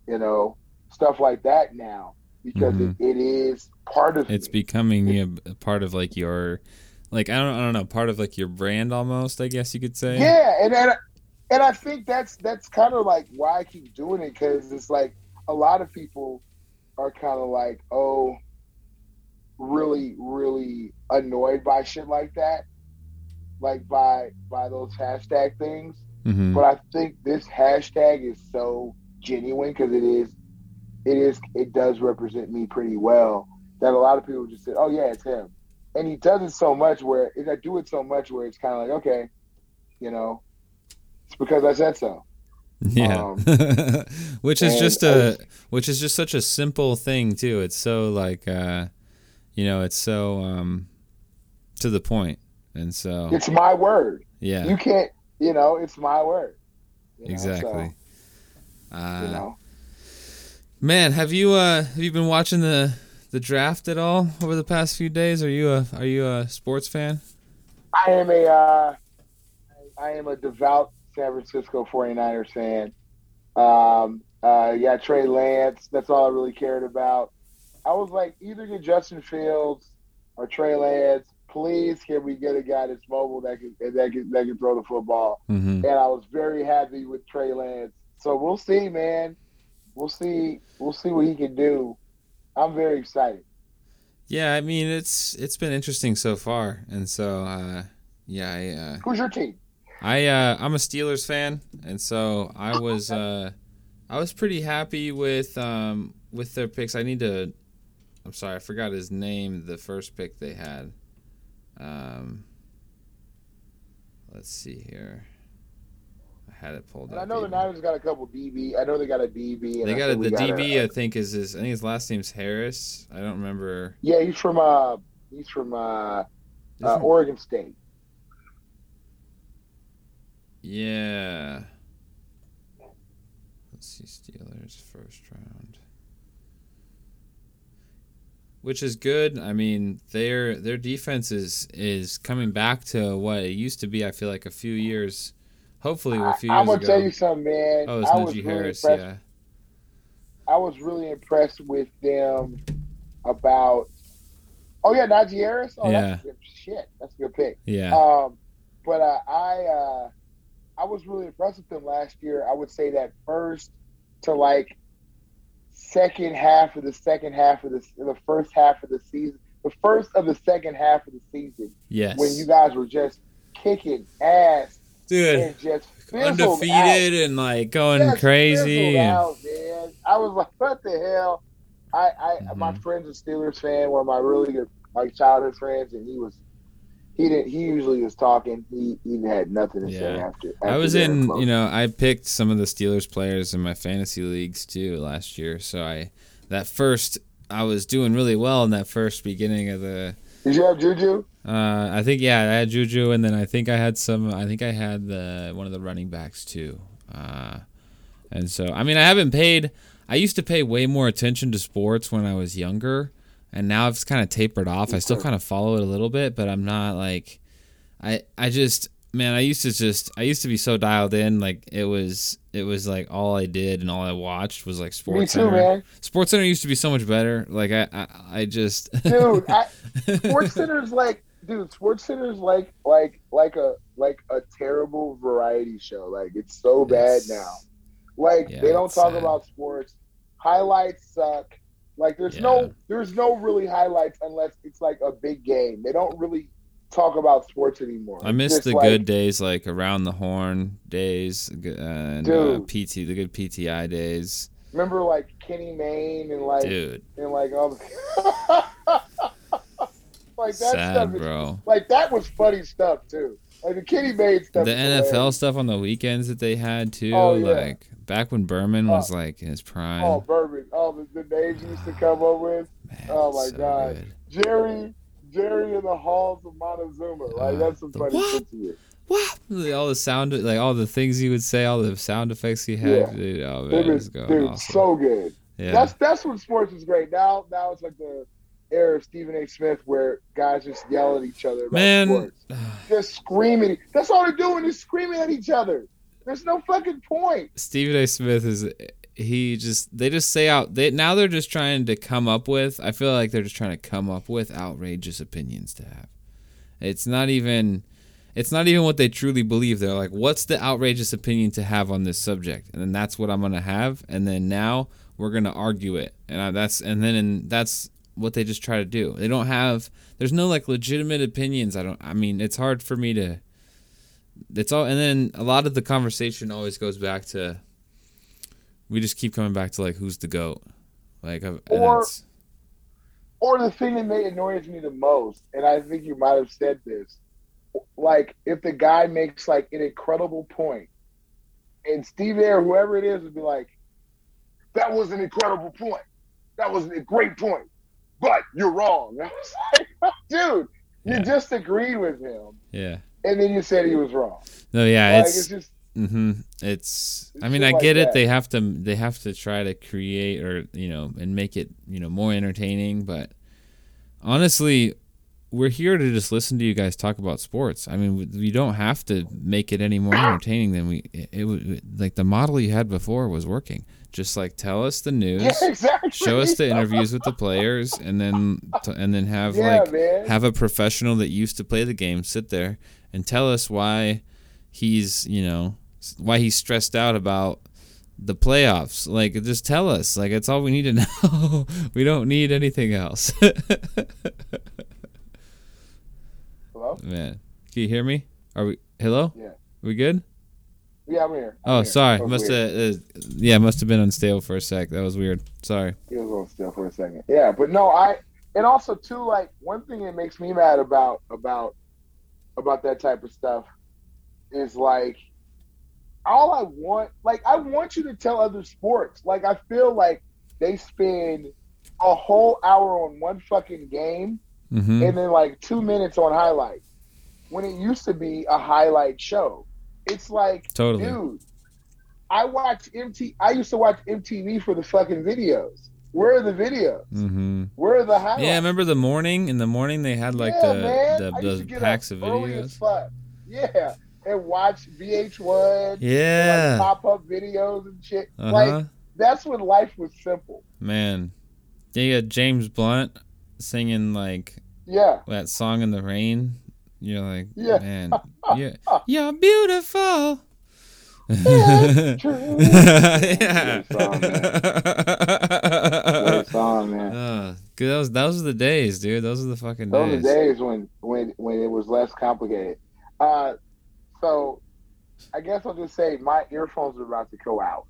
S2: you know, stuff like that now because it, it is part of
S1: It's
S2: me.
S1: becoming a, a part of like your, like I don't I don't know, part of like your brand almost. I guess you could say.
S2: Yeah, and and, and I think that's that's kind of like why I keep doing it because it's like a lot of people are kind of like, oh, really, really annoyed by shit like that, like by by those hashtag things.
S1: hmm
S2: But I think this hashtag is so genuine because it is, it is, it does represent me pretty well. That a lot of people just say, "Oh yeah, it's him," and he does it so much where I do it so much where it's kind of like, okay, you know, it's because I said so.
S1: Yeah,
S2: Um,
S1: which is just
S2: I
S1: a
S2: just-
S1: which is just such a simple thing too. It's so like uh, you know, it's so um, to the point, and so
S2: It's my word.
S1: yeah,
S2: You can't, you know, it's my word. you know,
S1: exactly.
S2: So,
S1: Uh,
S2: you know,
S1: Man, have you uh have you been watching the the draft at all over the past few days? Are you a are you a sports fan?
S2: I am a, uh, I am a devout San Francisco 49ers fan. Um, uh, yeah, Trey Lance. That's all I really cared about. I was like, either get Justin Fields or Trey Lance. Please, can we get a guy that's mobile that can that can that can throw the football?
S1: Mm-hmm.
S2: and I was very happy with Trey Lance. So we'll see, man. We'll see. We'll see what he can do. I'm very excited.
S1: Yeah, I mean it's it's been interesting so far, and so uh, yeah, I uh,
S2: Who's your team?
S1: I uh, I'm a Steelers fan, and so I was uh, I was pretty happy with um, with their picks. I need to. I'm sorry, I forgot his name. The first pick they had. Um, let's see here. I had it pulled
S2: And
S1: up.
S2: I know the. Niners got a couple DB. I know they got a DB. And
S1: They got a, the DB.
S2: a-
S1: I think is his. I think his last name's Harris. I don't remember.
S2: yeah, he's from uh, he's from uh, uh Oregon State.
S1: Yeah. Let's see, Steelers first round. Which is good. I mean, their their defense is is coming back to what it used to be. I feel like a few years, hopefully a few
S2: I, am gonna
S1: ago.
S2: tell you something, man.
S1: oh, it's
S2: I was
S1: Najee
S2: really
S1: Harris.
S2: impressed.
S1: Yeah,
S2: I was really impressed with them about. Oh yeah, Najee Harris. Oh,
S1: Yeah.
S2: that's shit. That's a good pick.
S1: yeah,
S2: Um, but uh, I uh, I was really impressed with them last year. I would say that first to like second half of the second half of the the first half of the season, the first of the second half of the season,
S1: yes,
S2: when you guys were just kicking ass
S1: dude,
S2: fizzled out.
S1: undefeated and like going
S2: Just
S1: crazy. and-
S2: out, man. I was like, what the hell? I, I
S1: Mhm.
S2: my friend's a Steelers fan, one of my really good my childhood friends, and he was he didn't he usually was talking. He he had nothing to say
S1: Yeah.
S2: after,
S1: I was in,
S2: close.
S1: you know, I picked some of the Steelers players in my fantasy leagues too last year. So I, that first, I was doing really well in that first beginning of the.
S2: Did you have Juju?
S1: Uh, I think yeah, I had Juju, and then I think I had some. I think I had the one of the running backs too. Uh, and so I mean, I haven't paid. I used to pay way more attention to sports when I was younger, and now I've kind of tapered off. I still kind of follow it a little bit, but I'm not like. I I just man, I used to just I used to be so dialed in. Like it was it was like all I did and all I watched was like
S2: Me
S1: Sports
S2: too,
S1: Center.
S2: man.
S1: Sports Center used to be so much better. Like I I, I just
S2: Dude, I, Sports Center's like, dude, Sports Center's like like like a like a terrible variety show. Like it's so bad
S1: It's-
S2: now. Like
S1: Yeah,
S2: they don't talk
S1: sad.
S2: about sports. Highlights suck. Like there's
S1: Yeah.
S2: no there's no really highlights unless it's like a big game. They don't really talk about sports anymore.
S1: I miss
S2: just
S1: the
S2: like-
S1: good days, like around the horn days, uh, and uh,
S2: Dude.
S1: PT, the good PTI days,
S2: Remember like Kenny Mayne and like
S1: dude.
S2: and like all the like that
S1: Sad,
S2: stuff is
S1: bro.
S2: like that was funny stuff too. Like the Kenny Mayne stuff.
S1: The NFL stuff on the weekends that they had too,
S2: Oh, yeah.
S1: like back when Berman was like in his prime.
S2: Oh, Bourbon. Oh, the, the names used to come up with.
S1: Man,
S2: oh my
S1: so
S2: God.
S1: good.
S2: Jerry, Jerry in the halls of Montezuma. Like that's some
S1: the
S2: funny
S1: what?
S2: shit to you.
S1: Wow, all the sound, like all the things he would say, all the sound effects he had.
S2: Yeah.
S1: Dude, oh
S2: It
S1: man, it
S2: was,
S1: was going
S2: dude,
S1: awesome.
S2: so good.
S1: yeah,
S2: That's that's when sports is great. Now now it's like the era of Stephen A. Smith where guys just yell at each other about
S1: man.
S2: sports. Just screaming. That's all they're doing is screaming at each other. There's no fucking point.
S1: Stephen A. Smith is he just they just say out they now they're just trying to come up with I feel like they're just trying to come up with outrageous opinions to have. It's not even it's not even what they truly believe. They're like, what's the outrageous opinion to have on this subject? And then that's what I'm gonna have. And then now we're gonna argue it. And I, that's and then and that's what they just try to do. They don't have there's no like legitimate opinions. I don't I mean it's hard for me to it's all and then a lot of the conversation always goes back to we just keep coming back to like who's the goat, like
S2: Or- Or the thing that may annoys me the most, and I think you might have said this, like if the guy makes like an incredible point, and Steve A or whoever it is would be like, "That was an incredible point. That was a great point, but you're wrong." I was like, "Dude, you just agreed with him,
S1: yeah.
S2: and then you said he was wrong."
S1: No, yeah,
S2: like
S1: it's
S2: it's just
S1: hmm It's. I mean, I get it. They have to. They have to try to create or you know and make it you know more entertaining. But honestly, we're here to just listen to you guys talk about sports. I mean, we, don't have to make it any more entertaining than we. It, it would like the model you had before was working. Just like tell us the news.
S2: yeah, exactly.
S1: Show us the interviews with the players, and then and then have
S2: Yeah,
S1: like
S2: man.
S1: have a professional that used to play the game sit there and tell us why he's you know why he's stressed out about the playoffs. Like just tell us. Like it's all we need to know. We don't need anything else.
S2: Hello?
S1: man. Can you hear me? Are we hello?
S2: Yeah.
S1: we good?
S2: Yeah, I'm here. I'm
S1: oh
S2: here.
S1: sorry. Must have uh, yeah must have been on unstable for a sec. That was weird. Sorry.
S2: He was on still for a second. Yeah, but no, I and also too like one thing that makes me mad about about about that type of stuff is like all I want like I want you to tell other sports. Like I feel like they spend a whole hour on one fucking game
S1: hmm
S2: and then like two minutes on highlights. When it used to be a highlight show. It's like
S1: totally
S2: Dude, I watch MT. I used to watch MTV for the fucking videos. Where are the videos?
S1: hmm
S2: Where are the highlights?
S1: yeah I remember the morning in the morning they had like
S2: Yeah,
S1: the
S2: man.
S1: the,
S2: I used to
S1: the packs of videos.
S2: Yeah, and watch VH1.
S1: yeah
S2: Pop up videos and shit.
S1: uh-huh
S2: Like that's when life was simple.
S1: Man, yeah, you got James Blunt singing like
S2: Yeah.
S1: that song in the rain. You're like,
S2: Yeah.
S1: man, you're, you're beautiful. Yeah.
S2: Great song, Great song, man.
S1: Uh, those those are the days, dude. Those are the fucking days.
S2: Those are
S1: days.
S2: days when when when it was less complicated. Uh, so I guess I'll just say my earphones are about to go out.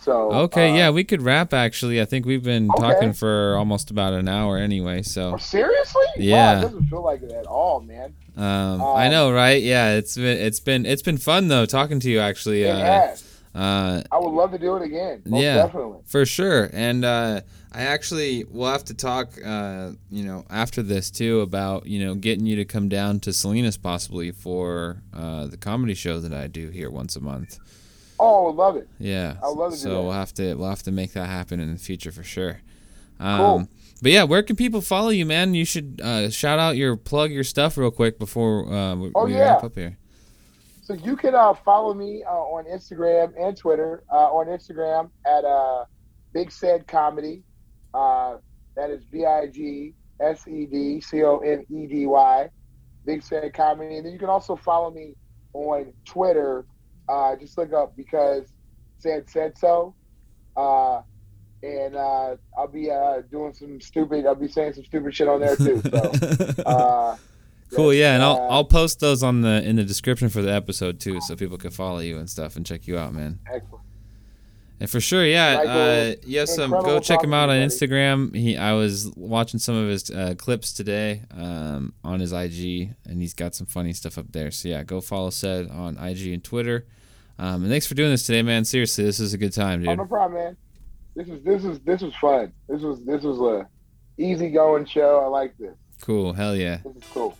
S2: So
S1: Okay,
S2: uh,
S1: yeah, we could wrap. Actually, I think we've been
S2: Okay.
S1: talking for almost about an hour anyway. So,
S2: Oh, seriously? Wow,
S1: Yeah.
S2: it doesn't feel like it at all, man.
S1: um, I
S2: Um,
S1: know, right? Yeah, it's been it's been it's been fun though talking to you. Actually,
S2: It
S1: uh,
S2: has.
S1: Uh,
S2: I would love to do it again.
S1: Yeah.
S2: definitely.
S1: For sure. And uh, I actually will have to talk, uh, you know, after this too about, you know, getting you to come down to Salinas possibly for uh, the comedy show that I do here once a month.
S2: Oh, I would love it.
S1: Yeah.
S2: I would love to do
S1: so we'll have to we'll have to make that happen in the future for sure. Um,
S2: Cool.
S1: But yeah, where can people follow you, man? You should uh, shout out your plug your stuff real quick before uh, we,
S2: Oh,
S1: we
S2: yeah.
S1: wrap up here.
S2: So you can uh, follow me uh, on Instagram and Twitter. Uh, on Instagram at uh, Big Said Comedy. Uh, that is B I G S E D C O N E D Y. Big Said Comedy. And then you can also follow me on Twitter. Uh, just look up because said said so. Uh, and uh, I'll be uh, doing some stupid. I'll be saying some stupid shit on there too. So.
S1: Cool, yeah, and I'll I'll post those on the in the description for the episode too, so people can follow you and stuff and check you out, man.
S2: excellent.
S1: And for sure, yeah, uh, yes, um, go check him out on Instagram. He, I was watching some of his uh, clips today um, on his IG, and he's got some funny stuff up there. So yeah, go follow Said on IG and Twitter. Um, and thanks for doing this today, man. Seriously, this is a good time,
S2: Oh,
S1: dude.
S2: no problem, man. This is this is this was fun. This was this was a easy going show. I like this.
S1: Cool, hell yeah.
S2: This is cool.